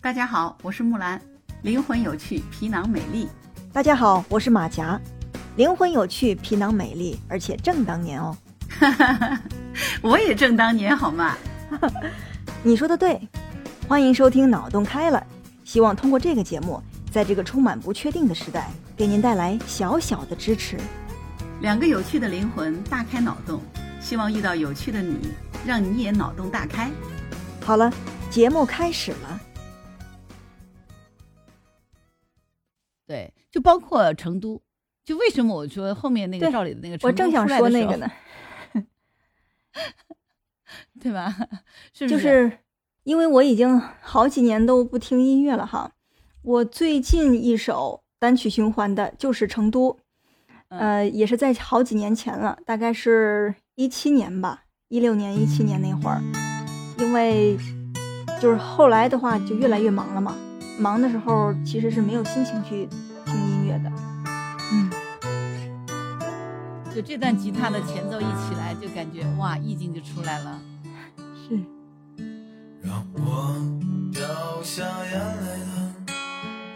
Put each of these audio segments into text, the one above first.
大家好，我是木兰，灵魂有趣，皮囊美丽。大家好，我是马甲，灵魂有趣，皮囊美丽，而且正当年哦。我也正当年好吗？你说的对，欢迎收听《脑洞开了》，希望通过这个节目，在这个充满不确定的时代，给您带来小小的支持。两个有趣的灵魂大开脑洞，希望遇到有趣的你，让你也脑洞大开。好了，节目开始了。对，就包括成都，就为什么我说后面那个赵磊的那个，我正想说那个呢，对吧？是不是？就是因为我已经好几年都不听音乐了哈，我最近一首单曲循环的就是《成都》，呃，也是在好几年前了，大概是一七年吧，一六年、一七年那会儿，因为就是后来的话就越来越忙了嘛。忙的时候其实是没有心情去听音乐的，嗯，就这段吉他的前奏一起来，就感觉哇，意境就出来了。是。让我掉下眼泪的，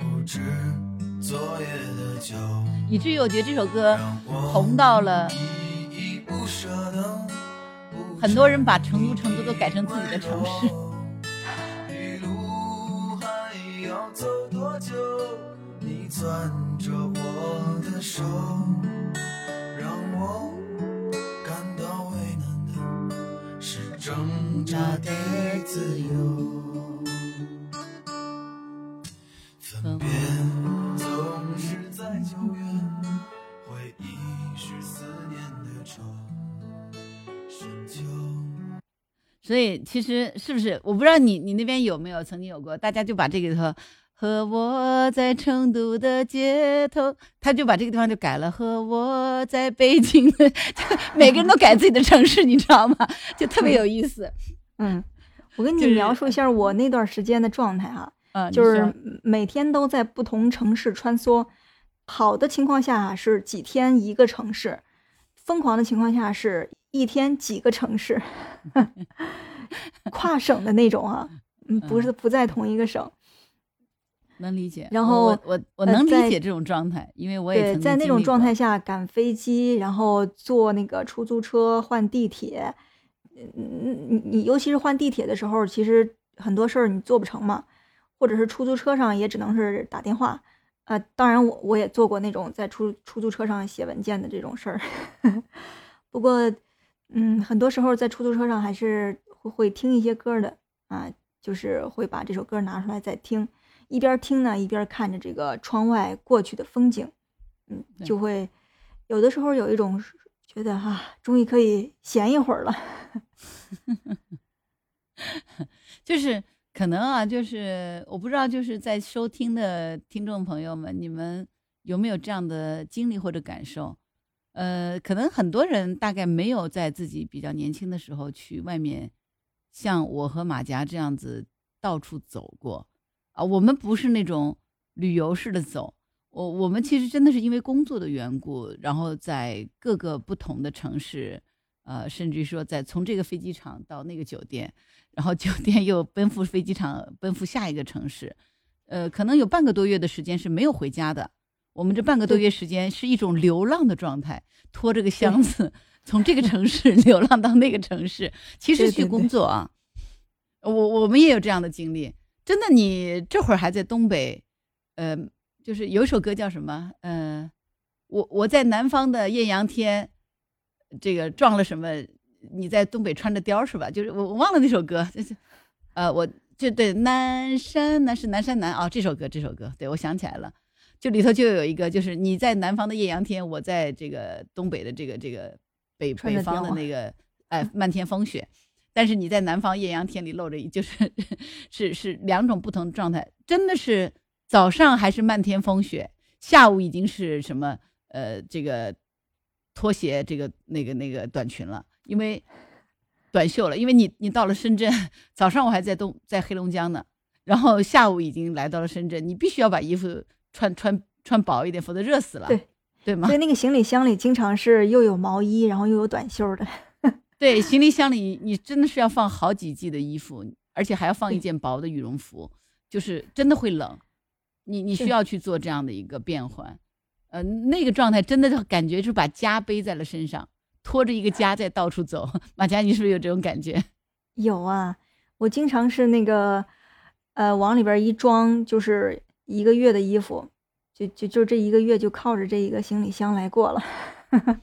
不止昨夜的酒，以至于我觉得这首歌红到了，很多人把成都成都都改成自己的城市。要走多久？你攥着我的手，让我感到为难的是挣扎的自由。所以其实是不是？我不知道你你那边有没有曾经有过，大家就把这个和。和我在成都的街头，他就把这个地方就改了。和我在北京的，每个人都改自己的城市，你知道吗？就特别有意思。嗯，我跟你描述一下我那段时间的状态哈。嗯，就是每天都在不同城市穿梭。好的情况下是几天一个城市，疯狂的情况下是一天几个城市，跨省的那种啊。嗯，不是不在同一个省。能理解，然后我我我能理解这种状态，因为我也在那种状态下赶飞机，然后坐那个出租车换地铁，嗯，你你尤其是换地铁的时候，其实很多事儿你做不成嘛，或者是出租车上也只能是打电话，呃，当然我我也做过那种在出出租车上写文件的这种事儿，不过嗯，很多时候在出租车上还是会会听一些歌的啊，就是会把这首歌拿出来再听。一边听呢，一边看着这个窗外过去的风景，嗯，就会有的时候有一种觉得哈，终于可以闲一会儿了。就是可能啊，就是我不知道，就是在收听的听众朋友们，你们有没有这样的经历或者感受？呃，可能很多人大概没有在自己比较年轻的时候去外面，像我和马甲这样子到处走过。啊，我们不是那种旅游式的走，我我们其实真的是因为工作的缘故，然后在各个不同的城市，呃，甚至于说在从这个飞机场到那个酒店，然后酒店又奔赴飞机场，奔赴下一个城市，呃，可能有半个多月的时间是没有回家的。我们这半个多月时间是一种流浪的状态，拖着个箱子从这个城市 流浪到那个城市，其实去工作啊。我我们也有这样的经历。真的，你这会儿还在东北，呃，就是有一首歌叫什么？嗯，我我在南方的艳阳天，这个撞了什么？你在东北穿着貂是吧？就是我我忘了那首歌，就是，呃，我就对南山南是南山南啊，这首歌这首歌，对我想起来了，就里头就有一个，就是你在南方的艳阳天，我在这个东北的这个这个北北方的那个，哎，漫天风雪。但是你在南方艳阳天里露着，就是 是是两种不同的状态，真的是早上还是漫天风雪，下午已经是什么呃这个拖鞋这个那个那个短裙了，因为短袖了，因为你你到了深圳，早上我还在东在黑龙江呢，然后下午已经来到了深圳，你必须要把衣服穿穿穿薄一点，否则热死了，对对吗？所以那个行李箱里经常是又有毛衣，然后又有短袖的。对，行李箱里你真的是要放好几季的衣服，而且还要放一件薄的羽绒服，就是真的会冷，你你需要去做这样的一个变换，呃，那个状态真的就感觉是把家背在了身上，拖着一个家在到处走。马佳，你是不是有这种感觉？有啊，我经常是那个，呃，往里边一装，就是一个月的衣服，就就就这一个月就靠着这一个行李箱来过了。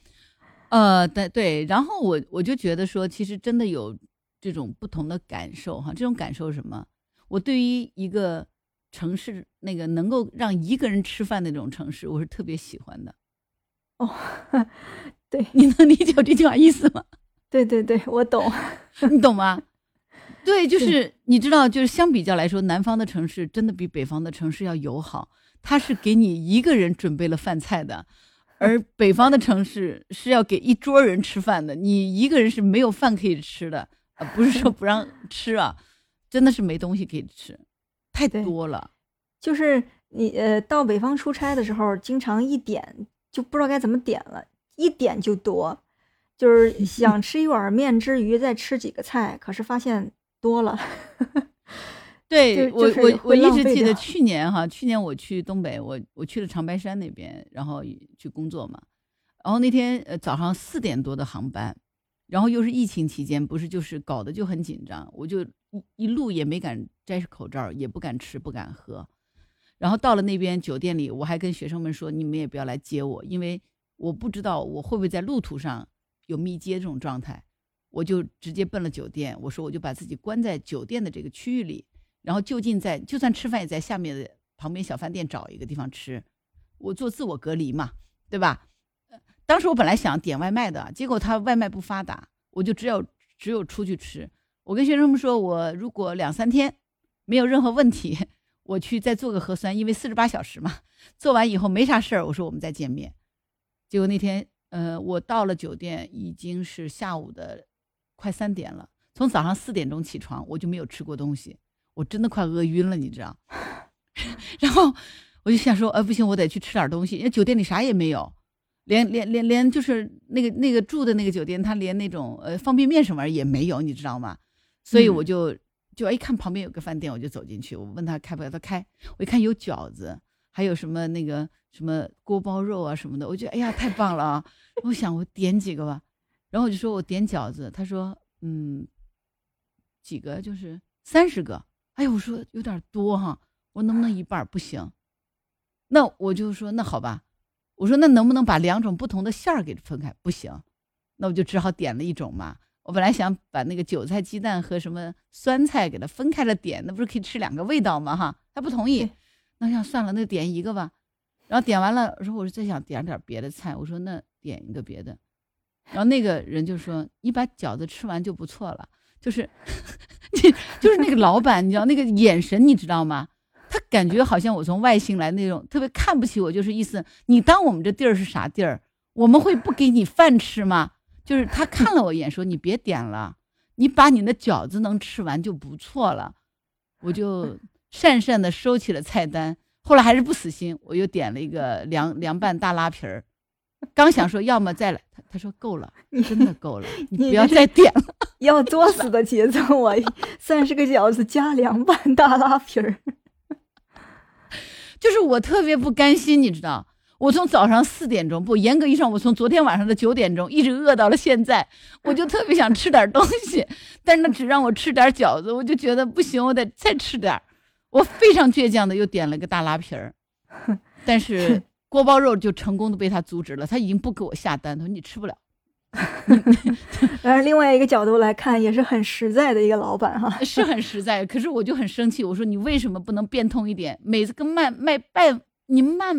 呃，对对，然后我我就觉得说，其实真的有这种不同的感受哈。这种感受是什么？我对于一个城市那个能够让一个人吃饭的那种城市，我是特别喜欢的。哦，对你能理解我这句话意思吗？对对对，我懂。你懂吗？对，就是你知道，就是相比较来说，南方的城市真的比北方的城市要友好，它是给你一个人准备了饭菜的，而北方的城市是要给一桌人吃饭的，你一个人是没有饭可以吃的，呃，不是说不让 吃啊，真的是没东西可以吃，太多了。就是你呃到北方出差的时候，经常一点就不知道该怎么点了，一点就多，就是想吃一碗面之余再吃几个菜，可是发现多了。对我，我我一直记得去年哈，去年我去东北，我我去了长白山那边，然后去工作嘛。然后那天呃早上四点多的航班，然后又是疫情期间，不是就是搞得就很紧张，我就一一路也没敢摘口罩，也不敢吃，不敢喝。然后到了那边酒店里，我还跟学生们说，你们也不要来接我，因为我不知道我会不会在路途上有密接这种状态。我就直接奔了酒店，我说我就把自己关在酒店的这个区域里，然后就近在就算吃饭也在下面的旁边小饭店找一个地方吃，我做自我隔离嘛，对吧？当时我本来想点外卖的，结果他外卖不发达，我就只有只有出去吃。我跟学生们说，我如果两三天没有任何问题，我去再做个核酸，因为四十八小时嘛，做完以后没啥事儿，我说我们再见面。结果那天，呃，我到了酒店已经是下午的快三点了，从早上四点钟起床，我就没有吃过东西，我真的快饿晕了，你知道。然后我就想说，呃，不行，我得去吃点东西，因为酒店里啥也没有，连连连连就是那个那个住的那个酒店，他连那种呃方便面什么玩意也没有，你知道吗？所以我就、就哎看旁边有个饭店，我就走进去，我问他开不开，他开，我一看有饺子，还有什么那个什么锅包肉啊什么的，我觉得哎呀太棒了啊！我想我点几个吧，然后我就说我点饺子，他说嗯几个就是三十个，哎呦我说有点多哈，我能不能一半不行？那我就说那好吧，我说那能不能把两种不同的馅儿给分开？不行，那我就只好点了一种嘛。我本来想把那个韭菜鸡蛋和什么酸菜给它分开了点，那不是可以吃两个味道吗？哈，他不同意，那我想算了，那点一个吧。然后点完了，我说我是再想点点别的菜，我说那点一个别的。然后那个人就说你把饺子吃完就不错了，就是 你就是那个老板，你知道那个眼神，你知道吗？他感觉好像我从外星来那种，特别看不起我，就是意思你当我们这地儿是啥地儿？我们会不给你饭吃吗？就是他看了我一眼，说你别点了，你把你的饺子能吃完就不错了。我就讪讪的收起了菜单，后来还是不死心，我又点了一个凉凉拌大拉皮儿。刚想说要么再来，他他说够了，真的够了，你不要再点了。要作死的节奏啊！三十个饺子加凉拌大拉皮儿，就是我特别不甘心，你知道，我从早上四点钟，不严格意义上，我从昨天晚上的九点钟一直饿到了现在，我就特别想吃点东西，但是呢，只让我吃点饺子，我就觉得不行，我得再吃点儿。我非常倔强的又点了个大拉皮儿，但是锅包肉就成功的被他阻止了，他已经不给我下单，他说你吃不了。然后另外一个角度来看，也是很实在的一个老板哈。是很实在，可是我就很生气，我说你为什么不能变通一点？每次跟卖卖半，你卖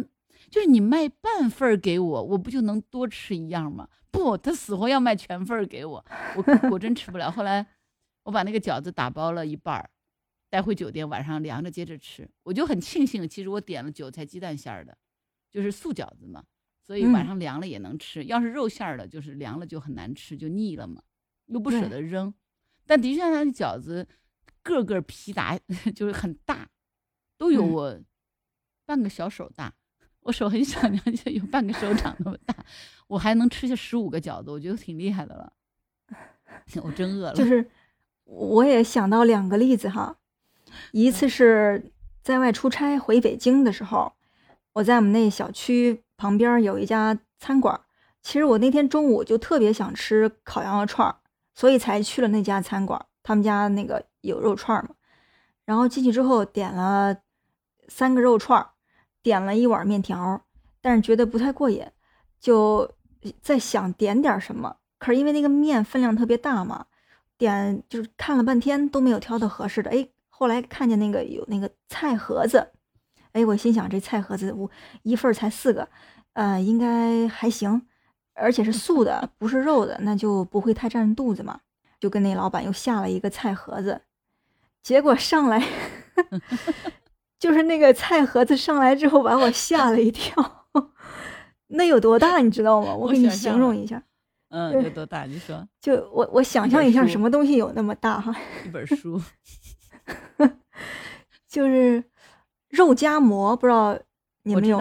就是你卖半份儿给我，我不就能多吃一样吗？不，他死活要卖全份儿给我，我果真吃不了。后来我把那个饺子打包了一半儿，带回酒店，晚上凉着接着吃。我就很庆幸，其实我点了韭菜鸡蛋馅儿的，就是素饺子嘛，所以晚嗯上凉了也能吃。要是肉馅儿的，就是凉了就很难吃，就腻了嘛，又不舍得扔。但的确，它的饺子个个皮打 就是很大，都有嗯我半个小手大。我手很小，然后就有半个手掌那么大，我还能吃下十五个饺子，我觉得挺厉害的了。我真饿了，就是我也想到两个例子哈，一次是在外出差回北京的时候，我在我们那小区旁边有一家餐馆。其实我那天中午就特别想吃烤羊肉串儿，所以才去了那家餐馆。他们家那个有肉串嘛，然后进去之后点了三个肉串儿，点了一碗面条，但是觉得不太过瘾，就在想点点什么。可是因为那个面分量特别大嘛，点就是看了半天都没有挑到合适的。哎，后来看见那个有那个菜盒子，哎，我心想这菜盒子我一份才四个，呃，应该还行。而且是素的，不是肉的，那就不会太占肚子嘛。就跟那老板又下了一个菜盒子，结果上来，就是那个菜盒子上来之后把我吓了一跳。那有多大，你知道吗？我给你形容一下。嗯，有多大？你说。就我我想象一下，什么东西有那么大哈？一本书。就是肉夹馍，不知道你们有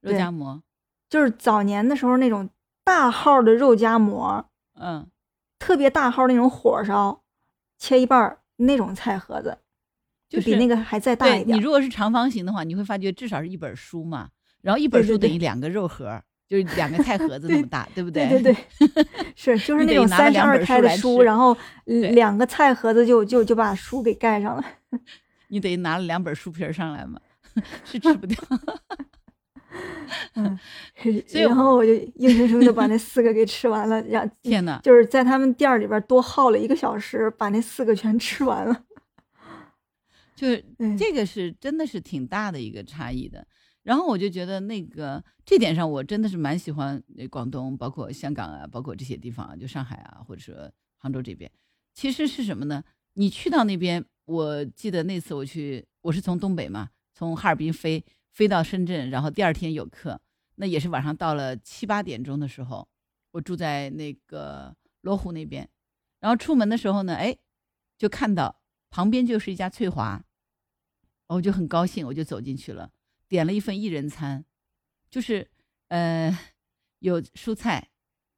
肉夹馍。就是早年的时候那种大号的肉夹馍，嗯，特别大号那种火烧，切一半儿那种菜盒子，就比那个还再大一点。你如果是长方形的话，你会发觉至少是一本书嘛，然后一本书等于两个肉盒，就是两个菜盒 子那么大，对不对对对，是就是那种三十二开的书，然后两个菜盒子就就就把书给盖上了。你得拿了两本书皮上来嘛，是吃不掉。嗯，然后我就硬生生的把那四个给吃完了，让天呐，就是在他们店里边多耗了一个小时，把那四个全吃完了。就 是这个是真的是挺大的一个差异的。然后我就觉得那个这点上，我真的是蛮喜欢广东，包括香港啊，包括这些地方啊，就上海啊，或者说杭州这边。其实是什么呢？你去到那边，我记得那次我去，我是从东北嘛，从哈尔滨飞。飞到深圳，然后第二天有课，那也是晚上到了七八点钟的时候，我住在那个罗湖那边，然后出门的时候呢，哎，就看到旁边就是一家翠华，我就很高兴，我就走进去了，点了一份一人餐，就是呃有蔬菜，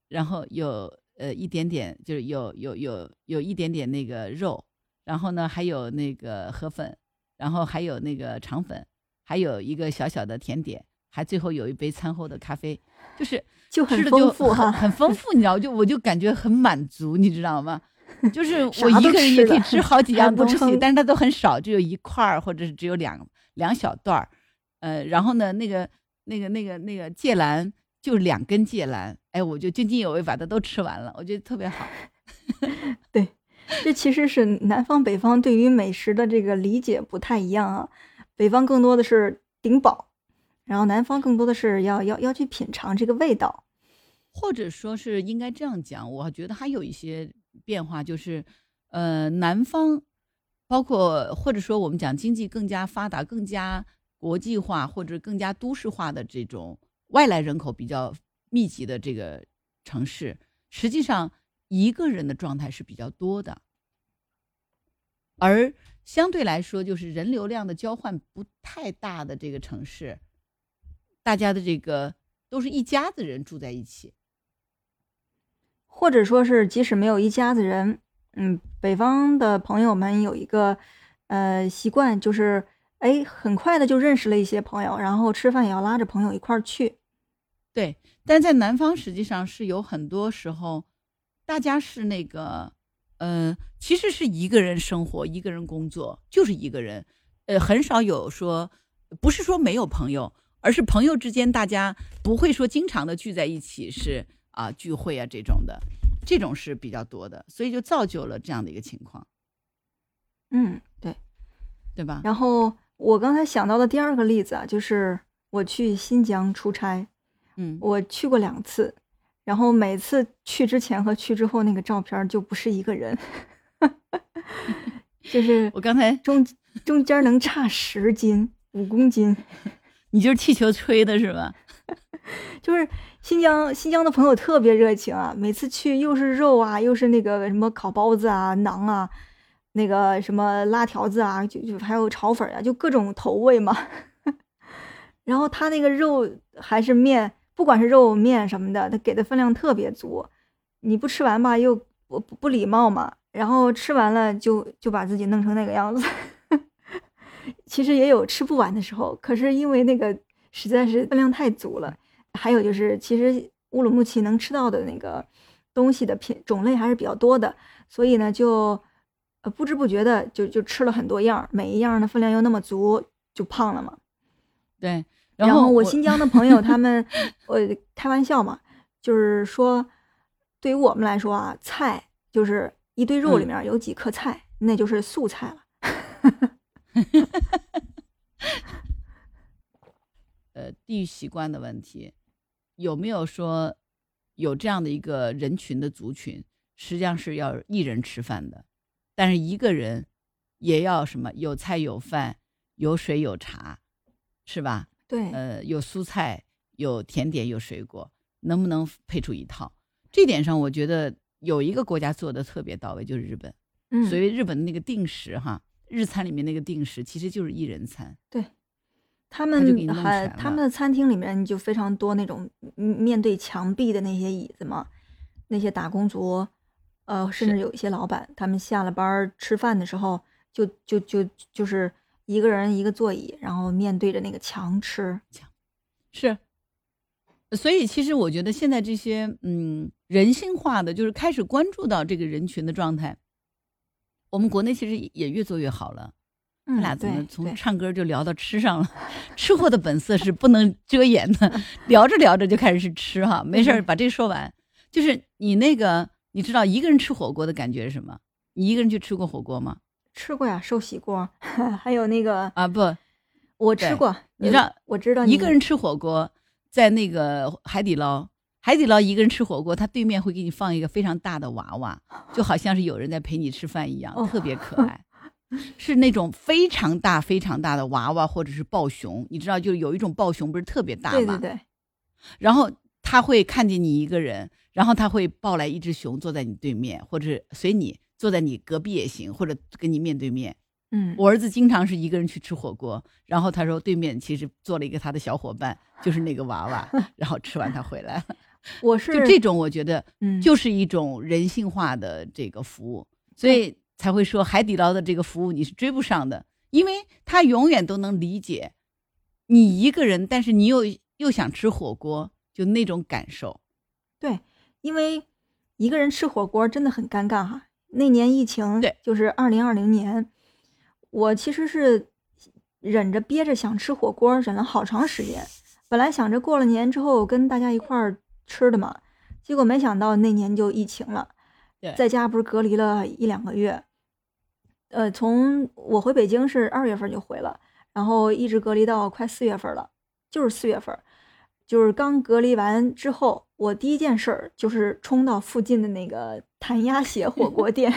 然后有呃一点点，就是有有有有一点点那个肉，然后呢还有那个河粉，然后还有那个肠粉。还有一个小小的甜点，还最后有一杯餐后的咖啡，就是就很丰富哈，很丰富，你知道，就我就感觉很满足，你知道吗？就是 我一个人也可以吃好几样东西，但是它都很少，只有一块儿或者是只有两两小段儿，呃，然后呢，那个那个那个那个芥兰就两根芥兰，哎，我就津津有味把它都吃完了，我觉得特别好。对，这其实是南方北方对于美食的这个理解不太一样啊。北方更多的是顶饱，然后南方更多的是要要要去品尝这个味道，或者说是应该这样讲，我觉得还有一些变化，就是呃，南方包括或者说我们讲经济更加发达、更加国际化或者更加都市化的这种外来人口比较密集的这个城市，实际上一个人的状态是比较多的，而。相对来说，就是人流量的交换不太大的这个城市，大家的这个都是一家子人住在一起，或者说是即使没有一家子人，嗯，北方的朋友们有一个呃习惯，就是哎，很快的就认识了一些朋友，然后吃饭也要拉着朋友一块儿去。对，但在南方实际上是有很多时候，大家是那个。嗯，其实是一个人生活，一个人工作，就是一个人，呃，很少有说，不是说没有朋友，而是朋友之间大家不会说经常的聚在一起，是啊聚会啊这种的，这种是比较多的，所以就造就了这样的一个情况。嗯，对，对吧？然后我刚才想到的第二个例子啊，就是我去新疆出差，嗯，我去过两次。然后每次去之前和去之后那个照片就不是一个人，就是我刚才中中间能差十斤五公斤，你就是气球吹的是吧？就是新疆新疆的朋友特别热情啊，每次去又是肉啊，又是那个什么烤包子啊、馕啊，那个什么拉条子啊，就就还有炒粉啊，就各种投喂嘛。然后他那个肉还是面。不管是肉面什么的，他给的分量特别足，你不吃完吧又不不礼貌嘛，然后吃完了就就把自己弄成那个样子。其实也有吃不完的时候，可是因为那个实在是分量太足了，还有就是其实乌鲁木齐能吃到的那个东西的品种类还是比较多的，所以呢就呃不知不觉的就就吃了很多样，每一样儿的分量又那么足，就胖了嘛。对，然后我新疆的朋友他们，我开玩笑嘛，就是说，对于我们来说啊，菜就是一堆肉里嗯面有几颗菜，那就是素菜了。呃地域习惯的问题，有没有说有这样的一个人群的族群，实际上是要一人吃饭的，但是一个人也要什么有菜有饭有水有茶，是吧？对，呃，有蔬菜有甜点有水果，能不能配出一套？这点上，我觉得有一个国家做的特别到位，就是日本。嗯，所以日本的那个定时哈，日餐里面那个定时其实就是一人餐。对他们还弄全了他们的餐厅里面就非常多那种嗯面对墙壁的那些椅子嘛，那些打工族，呃，甚至有一些老板，他们下了班儿吃饭的时候，就就就就是一个人一个座椅，然后面对着那个墙吃。是，所以其实我觉得现在这些嗯人性化的，就是开始关注到这个人群的状态，我们国内其实也越做越好了。嗯，他俩怎么从唱歌就聊到吃上了？吃货的本色是不能遮掩的，聊着聊着就开始是吃哈。没事把这说完。就是你那个，你知道一个人吃火锅的感觉是什么？你一个人去吃过火锅吗？吃过呀，寿喜锅，还有那个啊，不，我吃过，呃你知道我知道你一个人吃火锅，在那个海底捞，海底捞一个人吃火锅，他对面会给你放一个非常大的娃娃，就好像是有人在陪你吃饭一样，哦特别可 爱。是那种非常大、非常大的娃娃，或者是抱熊，你知道，就有一种抱熊不是特别大吗？对对对，然后他会看见你一个人，然后他会抱来一只熊坐在你对面，或者是随你坐在你隔壁也行，或者跟你面对面。嗯，我儿子经常是一个人去吃火锅，然后他说对面其实坐了一个他的小伙伴，就是那个娃娃，然后吃完他回来了。我是就这种，我觉得嗯就是一种人性化的这个服务，所以才会说海底捞的这个服务你是追不上的，因为他永远都能理解你一个人，但是你又又想吃火锅，就那种感受。对，因为一个人吃火锅真的很尴尬哈。那年疫情，对，就是二零二零年，我其实是忍着憋着想吃火锅，忍了好长时间。本来想着过了年之后跟大家一块儿吃的嘛，结果没想到那年就疫情了，在家不是隔离了一两个月。呃，从我回北京是二月份就回了，然后一直隔离到快四月份了，就是四月份。就是刚隔离完之后，我第一件事儿就是冲到附近的那个谭鸭血 火锅店。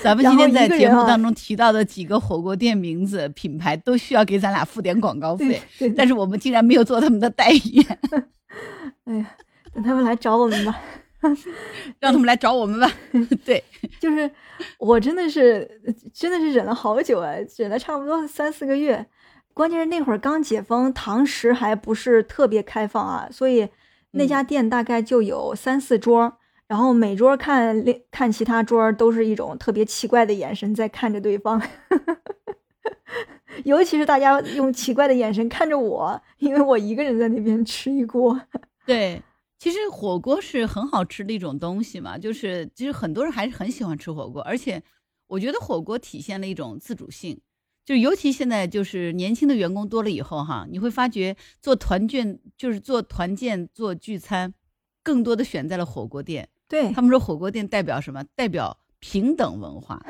咱们今天在节目当中提到的几个火锅店名字、品牌，都需要给咱俩付点广告 费，但是我们竟然没有做他们的代言，哎呀，等他们来找我们吧。让他们来找我们吧。对，就是我真的是真的是忍了好久啊，忍了差不多三四个月。关键是那会儿刚解封，堂食还不是特别开放啊，所以那家店大概就有三四桌，然后每桌看另看其他桌都是一种特别奇怪的眼神在看着对方，尤其是大家用奇怪的眼神看着我，因为我一个人在那边吃一锅。对，其实火锅是很好吃的一种东西嘛，就是其实很多人还是很喜欢吃火锅，而且我觉得火锅体现了一种自主性，就尤其现在就是年轻的员工多了以后哈，你会发觉做团建就是做团建做聚餐，更多的选在了火锅店。对，他们说火锅店代表什么？代表平等文化，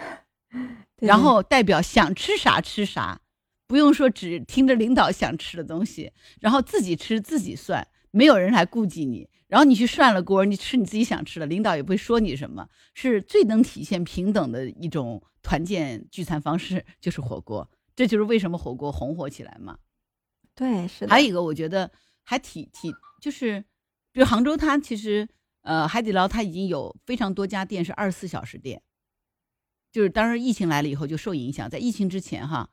然后代表想吃啥吃啥，不用说只听着领导想吃的东西，然后自己吃自己算，没有人来顾及你。然后你去涮了锅，你吃你自己想吃的，领导也不会说你什么，是最能体现平等的一种团建聚餐方式，就是火锅。这就是为什么火锅红火起来嘛。对是的，还有一个，我觉得还挺挺，就是比如杭州，它其实呃海底捞它已经有非常多家店是二十四小时店，就是当时疫情来了以后就受影响，在疫情之前哈，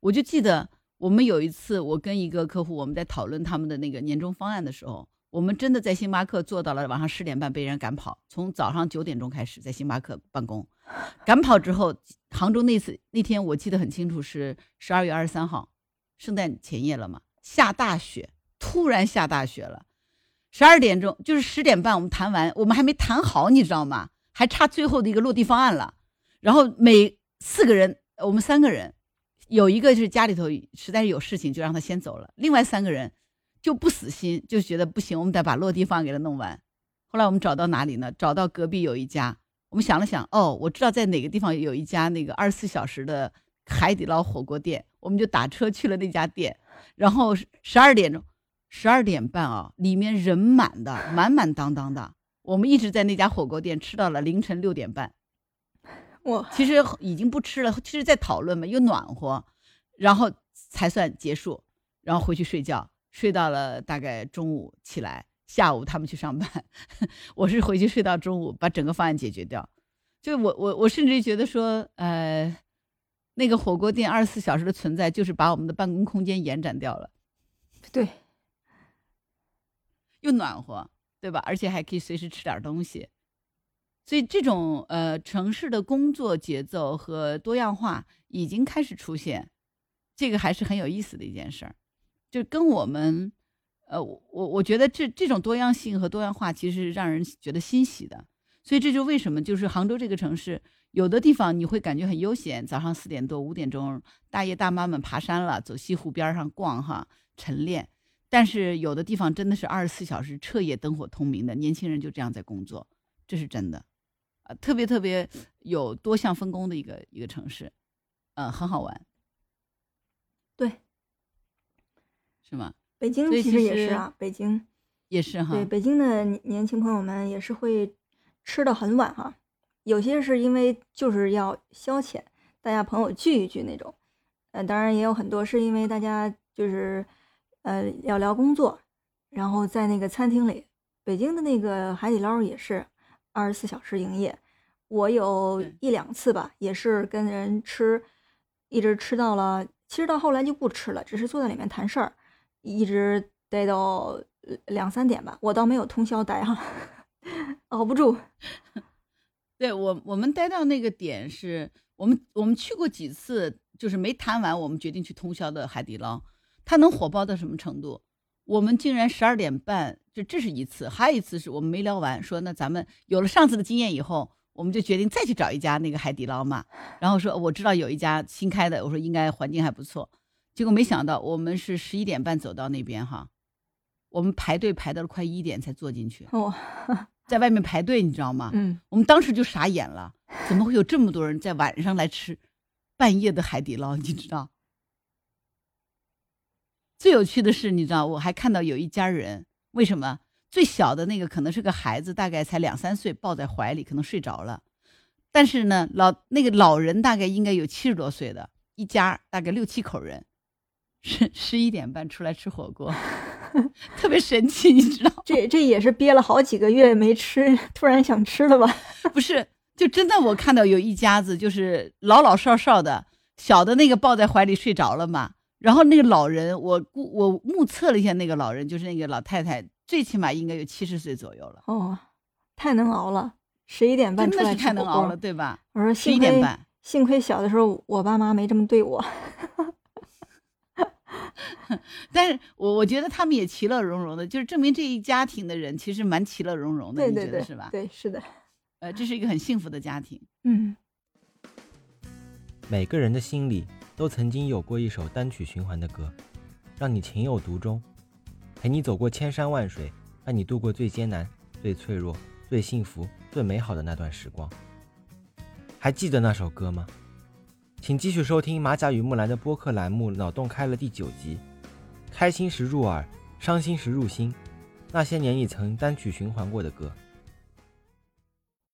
我就记得我们有一次我跟一个客户我们在讨论他们的那个年终方案的时候，我们真的在星巴克做到了晚上十点半被人赶跑，从早上九点钟开始在星巴克办公，赶跑之后，杭州那次那天我记得很清楚，是十二月二十三号，圣诞前夜了嘛，下大雪，突然下大雪了。十二点钟就是十点半，我们谈完，我们还没谈好，你知道吗？还差最后的一个落地方案了。然后每四个人，我们三个人，有一个就是家里头实在是有事情，就让他先走了。另外三个人就不死心，就觉得不行，我们得把落地方案给他弄完。后来我们找到哪里呢？找到隔壁有一家，我们想了想，哦，我知道在哪个地方有一家那个二十四小时的海底捞火锅店，我们就打车去了那家店。然后十二点钟。十二点半啊，里面人满的，满满当当的。我们一直在那家火锅店吃到了凌晨六点半。我，其实已经不吃了，其实在讨论嘛，又暖和，然后才算结束，然后回去睡觉，睡到了大概中午起来，下午他们去上班，我是回去睡到中午，把整个方案解决掉。就我我我甚至觉得说，呃，那个火锅店二十四小时的存在，就是把我们的办公空间延展掉了。对。又暖和，对吧？而且还可以随时吃点东西，所以这种呃城市的工作节奏和多样化已经开始出现，这个还是很有意思的一件事儿。就跟我们，呃，我我觉得这这种多样性和多样化其实是让人觉得欣喜的。所以这就为什么就是杭州这个城市，有的地方你会感觉很悠闲，早上四点多五点钟，大爷大妈们爬山了，走西湖边上逛哈，晨练。但是有的地方真的是二十四小时彻夜灯火通明的，年轻人就这样在工作，这是真的，啊，特别特别有多项分工的一个一个城市，嗯，很好玩，对，是吗？北京其实也是啊，北京也是哈，对，北京的年轻朋友们也是会吃的很晚哈，有些是因为就是要消遣，大家朋友聚一聚那种，嗯，当然也有很多是因为大家就是。呃，要聊工作，然后在那个餐厅里，北京的那个海底捞也是二十四小时营业。我有一两次吧，也是跟人吃，一直吃到了，其实到后来就不吃了，只是坐在里面谈事儿，一直待到两三点吧。我倒没有通宵待哈，熬不住。对我，我们待到那个点是我们我们去过几次，就是没谈完，我们决定去通宵的海底捞。它能火爆到什么程度？我们竟然十二点半，就这是一次，还有一次是我们没聊完，说那咱们有了上次的经验以后，我们就决定再去找一家那个海底捞嘛。然后说我知道有一家新开的，我说应该环境还不错。结果没想到我们是十一点半走到那边哈，我们排队排到了快一点才坐进去。哦，在外面排队，你知道吗？嗯，我们当时就傻眼了，怎么会有这么多人在晚上来吃半夜的海底捞？你知道？最有趣的是，你知道，我还看到有一家人，为什么最小的那个可能是个孩子，大概才两三岁，抱在怀里，可能睡着了。但是呢，老那个老人大概应该有七十多岁的一家，大概六七口人，十 十一点半出来吃火锅，特别神奇，你知道？这这也是憋了好几个月没吃，突然想吃了吧？不是，就真的我看到有一家子，就是老老少少的，小的那个抱在怀里睡着了嘛。然后那个老人，我估我目测了一下，那个老人就是那个老太太，最起码应该有七十岁左右了。哦，太能熬了，十一点半出来太能熬了，对吧？我说十一点半，幸亏小的时候我爸妈没这么对我。但是我我觉得他们也其乐融融的，就是证明这一家庭的人其实蛮其乐融融的，你觉得是吧？对，是的。呃，这是一个很幸福的家庭。嗯。每个人的心里。都曾经有过一首单曲循环的歌，让你情有独钟，陪你走过千山万水，伴你度过最艰难、最脆弱、最幸福、最美好的那段时光。还记得那首歌吗？请继续收听马甲与木兰的播客栏目《脑洞开了》第九集。开心时入耳，伤心时入心，那些年你曾单曲循环过的歌。